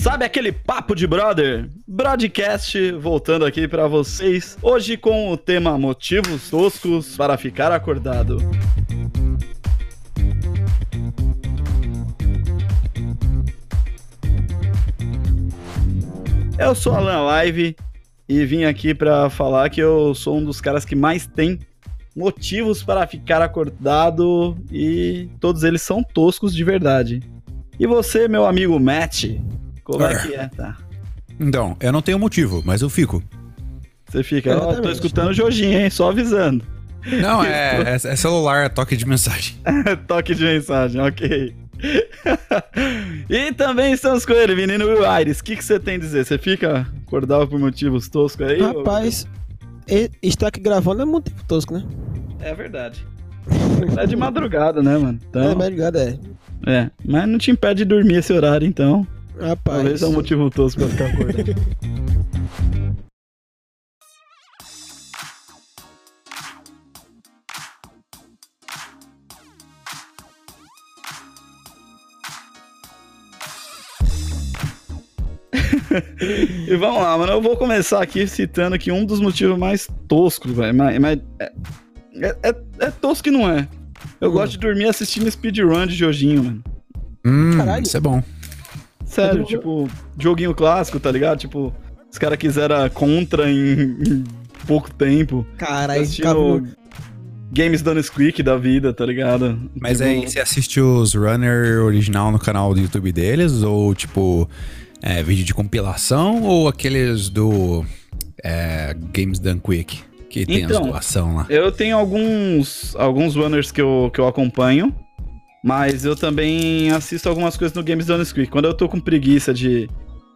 Sabe aquele papo de brother? Broadcast voltando aqui pra vocês. Hoje com o tema motivos toscos para ficar acordado. Eu sou Alan Live e vim aqui pra falar que eu sou um dos caras que mais tem motivos para ficar acordado e todos eles são toscos de verdade. E você, meu amigo Matt, como é que é, tá? Então, eu não tenho motivo, mas eu fico. Você fica, ó, tô escutando o Jorginho, hein? Só avisando. Não, é, é, é celular, é toque de mensagem. Toque de mensagem, ok. e também estamos com ele, menino Will Aires. O que, que você tem a dizer? Você fica acordado por motivos toscos aí? ou- Rapaz, e- estar aqui gravando é muito tosco, né? É verdade. É de madrugada, né, mano? É, Então, mas ligado, é. é. Mas não te impede de dormir esse horário, então. Rapaz. Talvez é um motivo tosco pra ficar acordado. e vamos lá, mano. Eu vou começar aqui citando que um dos motivos mais toscos, velho. Mas, mas é, é, é- é tosco que não é. Eu Hum. gosto de dormir assistindo speedrun de Jojinho, mano. Hum, Caralho. isso é bom. Sério, tipo, joguinho clássico, tá ligado? Tipo, os caras quiseram contra em, em pouco tempo. Caralho, Assistindo. Games Done Squeak da vida, tá ligado? Mas Tipo, aí, você assiste os runner original no canal do YouTube deles? Ou, tipo, é, vídeo de compilação? Ou aqueles do é, Games Done Quick? Que tem as Então, doação lá. Eu tenho alguns, alguns runners que eu, que eu acompanho, mas eu também assisto algumas coisas no Games Done Squeak. Quando eu tô com preguiça de,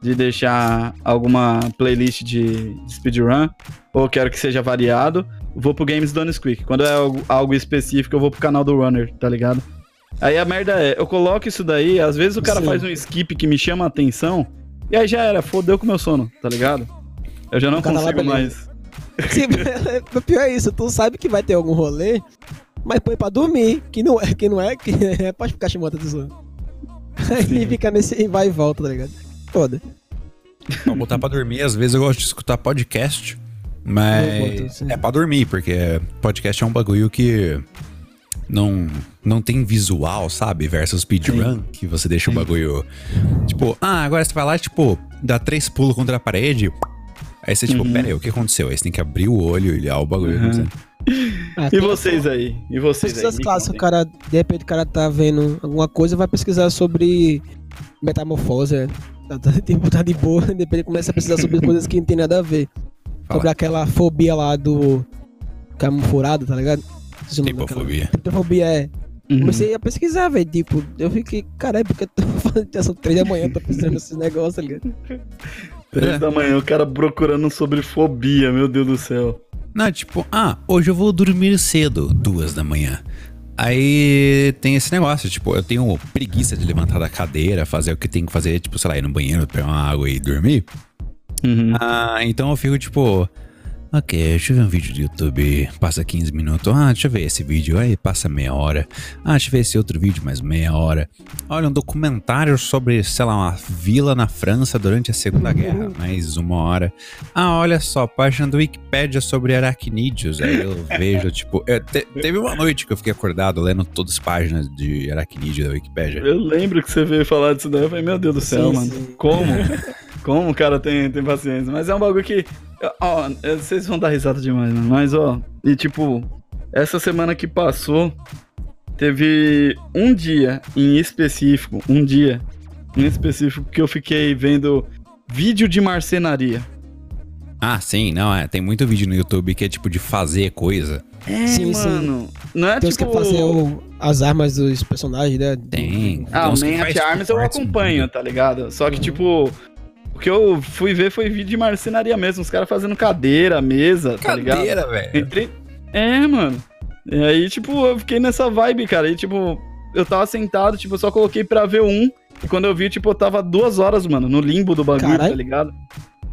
de deixar alguma playlist de, de speedrun, ou quero que seja variado, vou pro Games Done Squeak. Quando é algo, algo específico, eu vou pro canal do runner, tá ligado? Aí a merda é, eu coloco isso daí, às vezes o cara Sim. faz um skip que me chama a atenção, e aí já era, fodeu com o meu sono, tá ligado? Eu já não consigo mais. Sim, o pior é isso, tu sabe que vai ter algum rolê, mas põe pra dormir, que não é, que não é, que é pra ficar chamando a atenção. Aí fica nesse vai e volta, tá ligado? Foda. Pra botar pra dormir, às vezes eu gosto de escutar podcast. Mas boto, é pra dormir, porque podcast é um bagulho que não, não tem visual, sabe? Versus speedrun, que você deixa o bagulho. Tipo, ah, agora você vai lá, tipo, dá três pulos contra a parede. Aí você, tipo, Uhum. pera aí, o que aconteceu? Aí você tem que abrir o olho e olhar o bagulho. Uhum. Ah, E vocês aí? E vocês aí? Pesquisas Me clássicas, o cara, de repente o cara tá vendo alguma coisa, vai pesquisar sobre metamorfose, né? Tá, tá, tipo, tá de boa, de repente começa a pesquisar sobre coisas que não tem nada a ver. Fala. Sobre aquela fobia lá do caminho furado, tá ligado? Tripofobia. Tripofobia é. Uhum. Comecei a pesquisar, velho. Tipo, eu fiquei, caralho, porque eu tô fazendo são três da manhã, tô pensando nesses negócios, tá ligado? Três da manhã, o cara procurando sobre fobia, meu Deus do céu. Não, tipo, ah, hoje eu vou dormir cedo, duas da manhã. Aí tem esse negócio, tipo, eu tenho preguiça de levantar da cadeira, fazer o que tem que fazer, tipo, sei lá, ir no banheiro, pegar uma água e dormir. Ah, então eu fico tipo. Ok, deixa eu ver um vídeo do YouTube, passa 15 minutos. Ah, deixa eu ver esse vídeo, aí passa meia hora. Ah, deixa eu ver esse outro vídeo, mais meia hora. Olha, um documentário sobre, sei lá, uma vila na França durante a Segunda Guerra, mais uma hora. Ah, olha só, página do Wikipedia sobre aracnídeos. Aí eu vejo, tipo. eu te- teve uma noite que eu fiquei acordado lendo todas as páginas de aracnídeo da Wikipedia. Eu lembro que você veio falar disso daí, eu falei, meu Deus do céu, Sim, mano. sim. Como? Como o cara tem, tem paciência? Mas é um bagulho que. Ó, é, vocês vão dar risada demais, mano. Mas, ó, e tipo, essa semana que passou, teve um dia em específico, um dia em específico que eu fiquei vendo vídeo de marcenaria. Ah, sim, não, é. Tem muito vídeo no YouTube que é tipo de fazer coisa. É, Sim, sim. mano. Não é Tem tipo. que fazer o- as armas dos personagens, né? Tem. Ah, o Man at Arms eu acompanho, tá ligado? Só que, Uhum. tipo, o que eu fui ver foi vídeo de marcenaria mesmo. Os caras fazendo cadeira, mesa, tá ligado? Cadeira, velho. Entre... É, mano. E aí, tipo, eu fiquei nessa vibe, cara. E, tipo, eu tava sentado, tipo, eu só coloquei pra ver um. E quando eu vi, tipo, eu tava duas horas, mano, no limbo do bagulho, Caralho. tá ligado?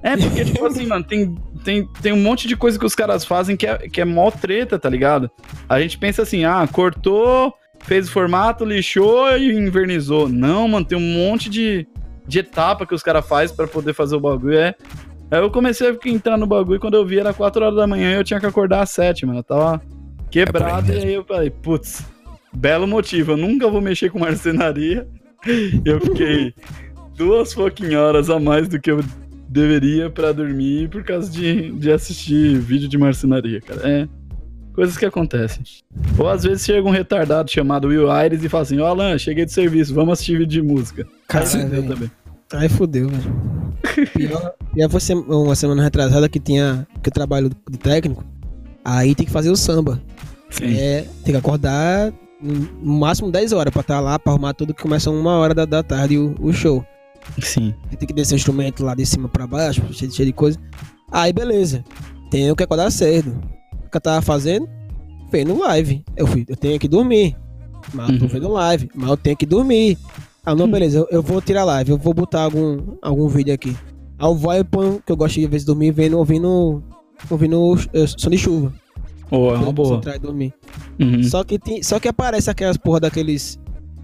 É, porque, tipo assim, mano, tem, tem, tem um monte de coisa que os caras fazem que é, que é mó treta, tá ligado? A gente pensa assim, ah, cortou, fez o formato, lixou e invernizou. Não, mano, tem um monte de, de etapa que os caras fazem pra poder fazer o bagulho. É. Aí eu comecei a entrar no bagulho e quando eu vi era 4 horas da manhã e eu tinha que acordar às 7, mano. Eu tava quebrado É aí e aí eu falei, putz, belo motivo, eu nunca vou mexer com marcenaria. Eu fiquei duas fucking horas a mais do que eu deveria pra dormir por causa de, de assistir vídeo de marcenaria, cara. É coisas que acontecem. Ou às vezes chega um retardado chamado Will Aires e fala assim: Ó, Alan, cheguei do serviço, vamos assistir vídeo de música. Caralho, Aí também. Aí fodeu, velho. Pior, pior foi uma semana retrasada que tinha. que eu trabalho de técnico. Aí tem que fazer o samba. Sim. É, tem que acordar no máximo 10 horas pra estar lá, pra arrumar tudo que começa uma hora da, da tarde o, o show. Sim. Tem que descer o instrumento lá de cima pra baixo, cheio, cheio de coisa. Aí beleza. Tenho que acordar cedo. Eu tava fazendo? Vendo live. Eu fui, eu tenho que dormir. Mas eu tô Uhum. vendo live. Mas eu tenho que dormir. Ah, não, beleza, eu, eu vou tirar live, eu vou botar algum, algum vídeo aqui. Aí eu vou e ponho, que eu gosto de vezes dormir vendo, ouvindo, ouvindo som de chuva. Ou é uma boa. dormir. Uhum. Só que, tem, só que aparece aquelas porra daqueles.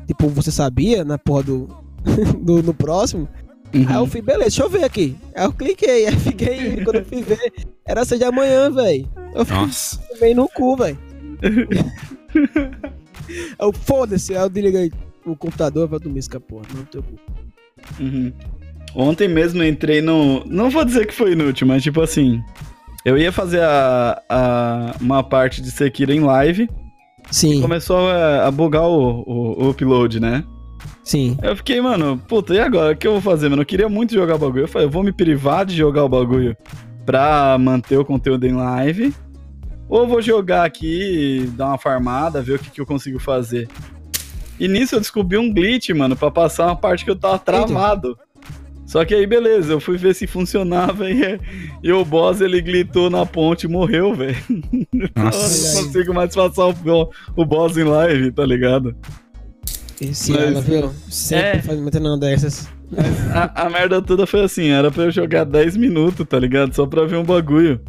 Tipo, você sabia na porra do. do no próximo. Uhum. Aí eu fui, beleza, deixa eu ver aqui. Aí eu cliquei, aí fiquei. quando eu fui ver, era seis da manhã, velho. Eu Nossa. fui no cu, velho. eu foda-se, aí eu desliguei o computador falei, dormir essa porra, não teu cu. Uhum. Ontem mesmo eu entrei no. Não vou dizer que foi inútil, mas tipo assim. Eu ia fazer a, a- uma parte de Sekiro em live. Sim, Começou a, a bugar o, o, o upload, né? Sim. Eu fiquei, mano, puta, e agora? O que eu vou fazer, mano? Eu queria muito jogar o bagulho. Eu falei, eu vou me privar de jogar o bagulho pra manter o conteúdo em live. Ou vou jogar aqui, dar uma farmada, ver o que, que eu consigo fazer. E nisso eu descobri um glitch, mano, pra passar uma parte que eu tava travado. Só que aí, beleza, eu fui ver se funcionava e, e o boss, ele glitou na ponte e morreu, velho. Não consigo mais passar o, o boss em live, tá ligado? Esse Mas- ela, viu? Sempre É. faz metendo uma dessas. A, a merda toda foi assim, era pra eu jogar 10 minutos, tá ligado? Só pra ver um bagulho.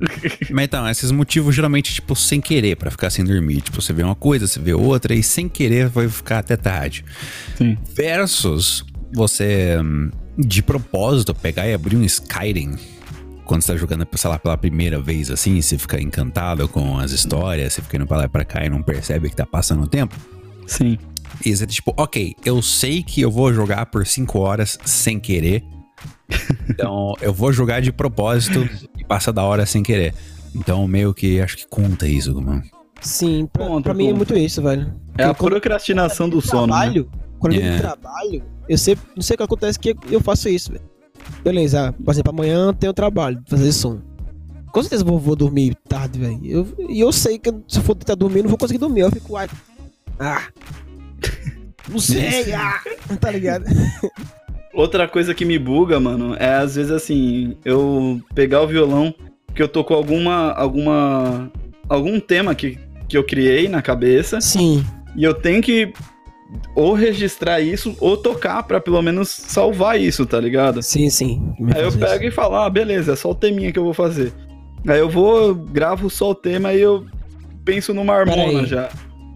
Mas então, esses motivos geralmente, tipo, sem querer, pra ficar sem dormir. Tipo, você vê uma coisa, você vê outra, e sem querer vai ficar até tarde. Sim. Versus você, hum, de propósito, pegar e abrir um Skyrim. Quando você tá jogando, sei lá, pela primeira vez, assim, você fica encantado com as histórias, você fica indo pra lá e pra cá e não percebe que tá passando o tempo. Sim. E você, tipo, ok, eu sei que eu vou jogar por 5 horas sem querer. Então, eu vou jogar de propósito e passa da hora sem querer. Então, meio que acho que conta isso, mano. Sim, pra, Conta, pra mim é conta. muito isso, velho. É a Porque procrastinação do eu sono. Né? trabalho, quando eu É. yeah. trabalho, eu sempre, não sei o que acontece que eu faço isso, velho. Beleza, por exemplo, amanhã eu tenho trabalho, fazer som. Com certeza eu vou, vou dormir tarde, velho. Eu- E eu, sei que se eu for tentar dormir, eu não vou conseguir dormir. Eu fico, ai, ah, não sei, ah, tá ligado? Outra coisa que me buga, mano, é às vezes assim, eu pegar o violão, que eu tô com alguma. alguma. algum tema que, que eu criei na cabeça, Sim, e eu tenho que ou registrar isso, ou tocar pra pelo menos salvar isso, tá ligado? sim, sim. Aí eu pego e falo, ah, beleza, é só o teminha que eu vou fazer. Aí eu vou, gravo só o tema e eu penso numa harmona já.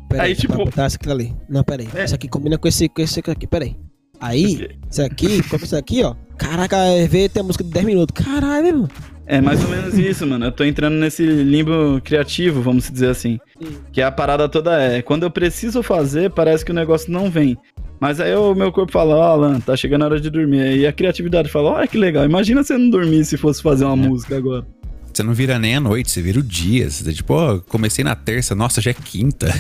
Peraí, Aí, tipo- botar isso aqui ali. Não, peraí. É. Isso aqui combina com esse, com esse aqui, peraí. Aí, isso aqui, como isso aqui, ó. Caraca, é, vê, tem a música de 10 minutos. Caralho, irmão. É mais ou menos isso, mano. Eu tô entrando nesse limbo criativo, vamos dizer assim. Sim. Que a parada toda é, quando eu preciso fazer, parece que o negócio não vem. Mas aí o meu corpo fala, ó, Alan, tá chegando a hora de dormir. Aí a criatividade fala, olha que legal, imagina você não dormir se fosse fazer uma É. música agora. Você não vira nem a noite, você vira o dia. Você tá tipo, ó, comecei na terça, nossa, já é quinta.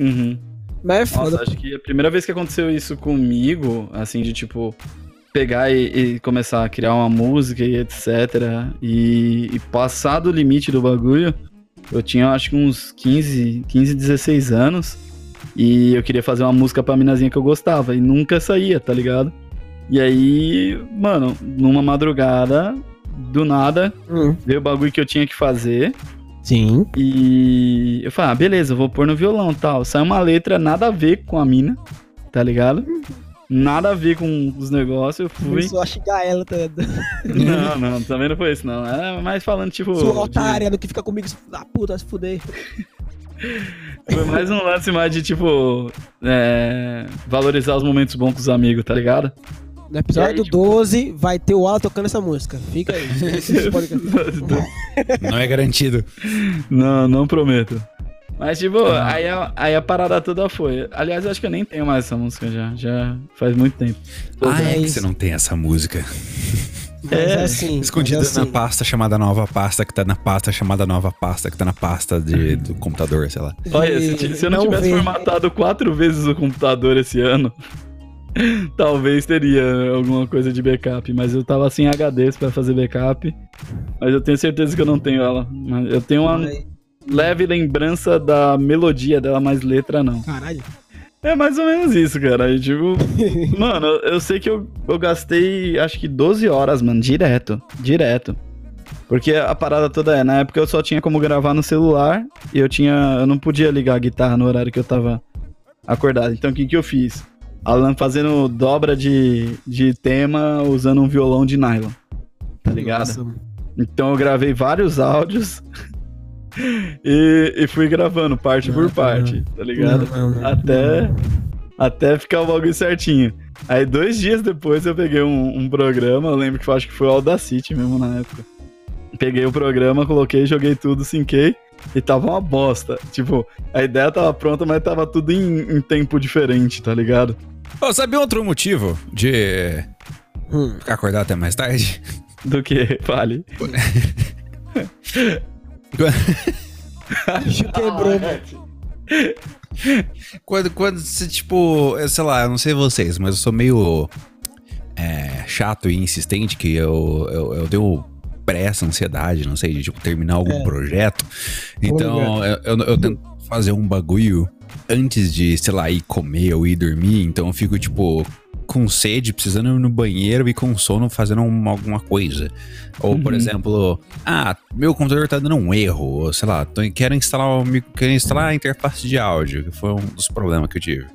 Uhum. Mas é Nossa, foda. acho que a primeira vez que aconteceu isso comigo, assim, de tipo, pegar e, e começar a criar uma música e etc. E, e passar do limite do bagulho, eu tinha acho que uns 15, 15, 16 anos. E eu queria fazer uma música pra minazinha que eu gostava. E nunca saía, tá ligado? E aí, mano, numa madrugada, do nada, Hum, veio o bagulho que eu tinha que fazer. Sim. E eu falei, ah, beleza, vou pôr no violão e tal. Saiu uma letra nada a ver com a mina, tá ligado? Nada a ver com os negócios, eu fui. Começou a xingar ela, tá ligado? Não, não, também não foi isso, não. Era mais falando, tipo. Sua de- otária do que fica comigo, da puta, vai se fuder. Foi mais um lance mais de, tipo, é, valorizar os momentos bons com os amigos, tá ligado? No episódio aí, do tipo- 12 vai ter o Alan tocando essa música. Fica aí. Não é garantido. não, não prometo. Mas, tipo, Ah. aí, a, aí a parada toda foi. Aliás, eu acho que eu nem tenho mais essa música já. Já faz muito tempo. Ah, é que mas- você não tem essa música. Mas É, assim, Escondida mas assim, na pasta chamada nova pasta, que tá na pasta chamada nova pasta, que tá na pasta de, do computador, sei lá. Olha, se, se eu não, tivesse ver- formatado quatro vezes o computador esse ano, talvez teria alguma coisa de backup. Mas eu tava sem HDs pra fazer backup. Mas eu tenho certeza que eu não tenho ela. Eu tenho uma Mas- leve lembrança da melodia dela, mas letra não. Caralho. É mais ou menos isso, cara. E, tipo, mano, eu, eu sei que eu, eu gastei acho que 12 horas, mano, direto. Direto. Porque a parada toda é, na época eu só tinha como gravar no celular e eu tinha. Eu não podia ligar a guitarra no horário que eu tava acordado. Então o que, que eu fiz? Alan fazendo dobra de, de tema usando um violão de nylon. Tá ligado? Nossa. Então eu gravei vários áudios e, e fui gravando parte por Não, parte, tá ligado? Não, não, não. Até, até ficar o bagulho certinho. Aí dois dias depois eu peguei um, um programa, eu lembro que eu acho que foi o Audacity mesmo na época. Peguei o programa, coloquei, joguei tudo, sinquei e tava uma bosta. Tipo, a ideia tava pronta, mas tava tudo em, em tempo diferente, tá ligado? Ô, sabe outro motivo de Hum. ficar acordado até mais tarde? Do que? Fale. Bicho quebrou, mano. Quando, quando você, tipo, sei lá, eu não sei vocês, mas eu sou meio é, chato e insistente que eu, eu, eu tenho pressa, ansiedade, não sei, de tipo, terminar algum É. projeto. Então, eu, eu, eu tento fazer um bagulho antes de, sei lá, ir comer ou ir dormir. Então eu fico, tipo, com sede, precisando ir no banheiro e com sono fazendo uma- alguma coisa. Ou, por Uhum. exemplo, ah, meu computador tá dando um erro, ou sei lá, tô, quero instalar quero instalar a interface de áudio, que foi um dos problemas que eu tive.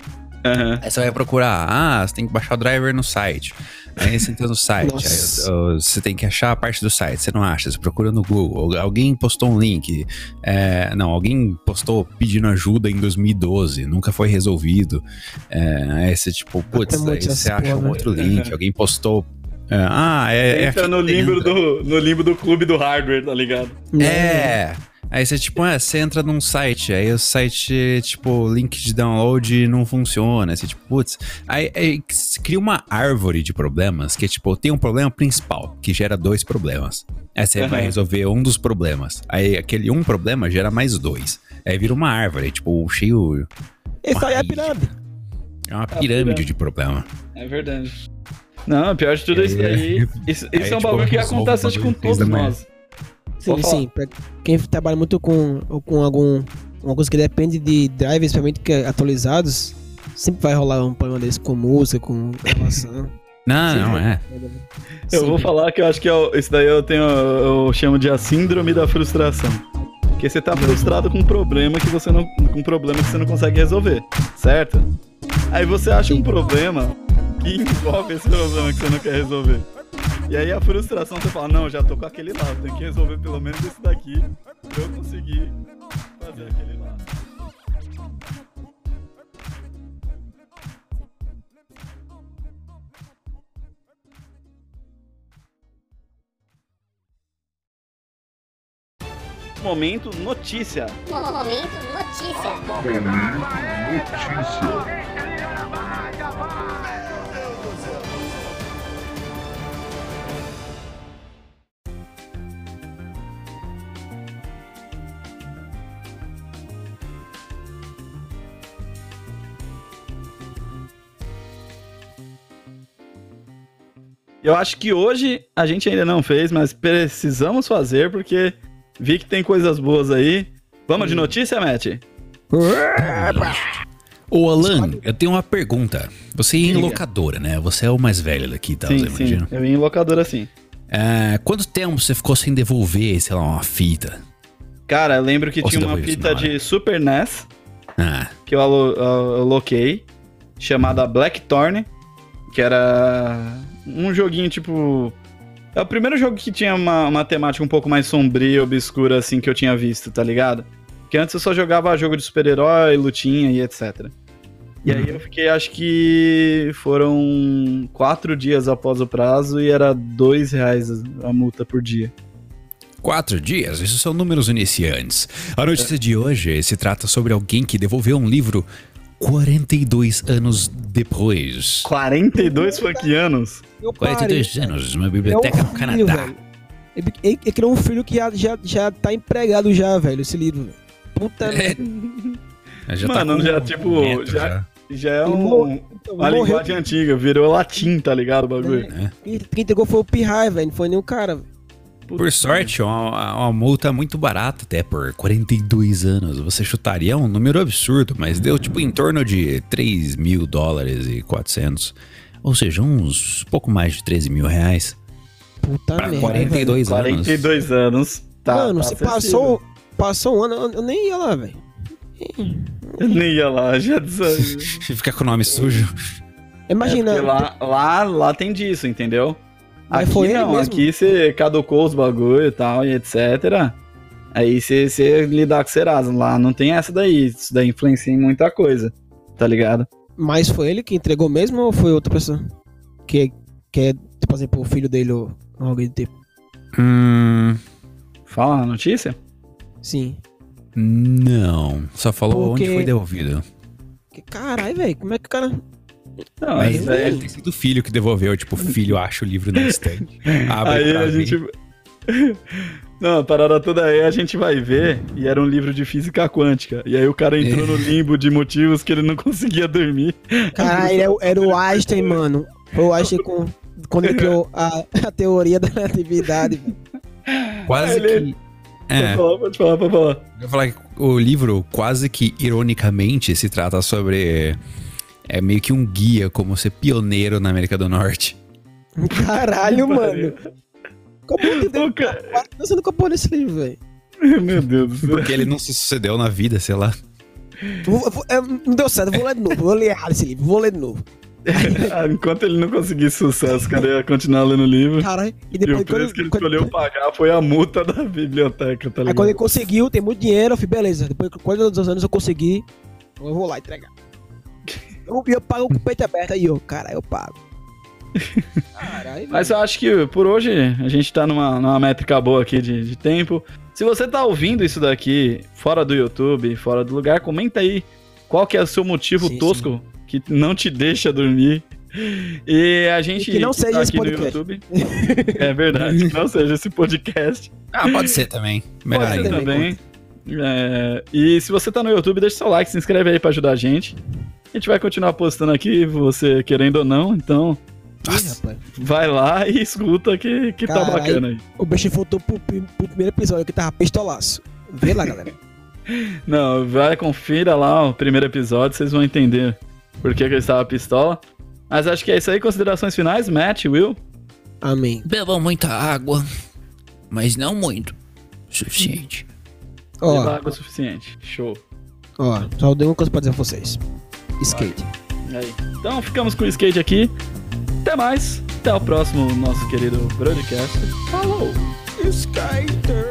Aham. Aí você vai procurar, ah, você tem que baixar o driver no site. Aí você entra no site, aí, você tem que achar a parte do site, você não acha, você procura no Google. Alguém postou um link, é, não, alguém postou pedindo ajuda em 2012, nunca foi resolvido. É, aí você, tipo, putz, aí você acha um outro link, alguém postou. é, ah, é. é Entra aqui no limbo, dentro. do, no limbo do clube do hardware, tá ligado? É. Aí você, tipo, é, você entra num site, aí o site, tipo, link de download não funciona. Você, tipo, putz. Aí, aí cria uma árvore de problemas que, tipo, tem um problema principal, que gera dois problemas. Aí você Aham. vai resolver um dos problemas. Aí aquele um problema gera mais dois. Aí vira uma árvore, tipo, cheio. Esse aí é a pirâmide. É uma pirâmide. pirâmide de problema. É verdade. Não, pior de tudo é isso Aí- daí. Isso, isso aí, é um tipo, bagulho que acontece com todos nós. Sim, sim. Pra quem trabalha muito com, ou com algum. Uma coisa que depende de drivers, principalmente que é atualizados, sempre vai rolar um problema desse com música, com gravação. Não, Sim. não é. Eu vou falar que eu acho que é o- isso daí eu tenho. Eu chamo de a síndrome da frustração. Porque você tá frustrado com um problema que você não. com um problema que você não consegue resolver. Certo? Aí você acha um Sim. problema que envolve esse problema que você não quer resolver. E aí a frustração você fala, não, já tô com aquele lá, tem que resolver pelo menos esse daqui pra eu conseguir fazer aquele lá. Momento notícia. Momento notícia. Eu acho que hoje a gente ainda não fez, mas precisamos fazer porque vi que tem coisas boas aí. Vamos de notícia, Matt? Ô, Alan, eu tenho uma pergunta. Você ia em locadora, né? Você é o mais velho daqui, tá? sim, eu sim. Eu ia em locadora sim. É, quanto tempo você ficou sem devolver, sei lá, uma fita? Cara, eu lembro que Ou tinha uma fita de Super NES Ah, que eu alo- eu aloquei, chamada Blackthorn, que era um joguinho tipo. É o primeiro jogo que tinha uma, uma temática um pouco mais sombria, obscura, assim, que eu tinha visto, tá ligado? Porque antes eu só jogava jogo de super-herói, lutinha e etc. E aí eu fiquei, acho que foram quatro dias após o prazo e era dois reais a multa por dia. Quatro dias? Isso são números iniciantes. A notícia de hoje se trata sobre alguém que devolveu um livro 42 anos depois. 42 funk anos? Eu parei. 42 anos, uma É biblioteca um no filho, Canadá. velho. Ele, ele, ele criou um filho que já, já, já tá empregado já, velho, esse livro. velho. Puta É, merda. Já Mano, com já, tipo, metro, já- Já é um, morreu- uma morreu linguagem antiga, virou latim, tá ligado o bagulho? Quem, quem entregou foi o Pirrai, velho. Não foi nem o cara. Velho. Por sorte, uma, uma multa muito barata até por 42 anos. Você chutaria um número absurdo, mas deu tipo em torno de 3 mil dólares e 400. Ou seja, uns pouco mais de 13 mil reais. Puta Pra merda. 42 anos. 42 anos. Tá, Mano, tá acessível. passou, passou um ano, eu, nem ia lá, velho. Eu nem ia lá, já disse. Fica com o nome sujo. Imagina. É lá, lá, lá tem disso, entendeu? Mas aqui foi ele não, mesmo? aqui você caducou os bagulho e tal, e etc. Aí você, lidar com o Serasa. Lá não tem essa daí. Isso daí influencia em muita coisa, tá ligado? Mas foi ele que entregou mesmo ou foi outra pessoa? Que, que é, por exemplo, o filho dele ou alguém do tipo. Hum. Fala a notícia? Sim. Não. Só falou Porque- onde foi devolvido. Que caralho, velho. Como é que o cara. Não, Mas aí, ter sido o filho que devolveu. Tipo, filho acha o livro na estante. Abre aí pra a gente. Não, a parada toda aí a gente vai ver. E era um livro de física quântica. E aí o cara entrou no limbo de motivos que ele não conseguia dormir. Caralho, era, o- era o Einstein, mano. Foi o Einstein com, quando ele criou a, a teoria da relatividade. Quase Ele- que. É. Pode falar, pode falar, pode falar. Eu vou falar que o livro, quase que ironicamente, se trata sobre. É meio que um guia como ser pioneiro na América do Norte. Caralho, mano. Como que deu cara- Você nunca pôs nesse livro, velho? Meu Deus do céu. Porque ele não se sucedeu na vida, sei lá. Vou- vou- é, Não deu certo, eu vou ler de novo. Vou ler errado esse livro, vou ler de novo. Ah, Enquanto ele não conseguisse sucesso, o cara ia continuar lendo o livro. Caralho. E E depois, o preço que ele quando, escolheu pagar foi a multa da biblioteca, tá aí ligado? quando ele conseguiu, tem muito dinheiro, eu falei, beleza. Depois, quando dos anos eu consegui, eu vou lá entregar. Eu, eu pago com o peito aberto aí, ó. Cara, eu pago. Caralho, Mas eu acho que por hoje a gente tá numa, numa métrica boa aqui de, de tempo. Se você tá ouvindo isso daqui fora do YouTube, fora do lugar, comenta aí qual que é o seu motivo Sim, tosco que não te deixa dormir. E a gente E que não seja esse aqui no podcast. YouTube. É verdade, que não seja esse podcast. Ah, pode ser também. Melhor Pode ser ainda. também. também. É, e se você tá no YouTube, deixa seu like, se inscreve aí pra ajudar a gente. A gente vai continuar postando aqui, você querendo ou não, então Ih, vai lá e escuta que, que tá Caralho. bacana aí. O bicho voltou pro, pro primeiro episódio que tava pistolaço. Vê lá, galera. Não, vai, confira lá o primeiro episódio, vocês vão entender por que, que ele estava pistola. Mas acho que é isso aí, considerações finais, Matt, Will. Amém. Bebam muita água, mas não muito. Suficiente. Beba Ó, água o suficiente. Show. ó, só tenho uma coisa pra dizer pra vocês. Skate. Aí? Então ficamos com o skate aqui. Até mais. Até o próximo nosso querido broadcast. Falou! Skater.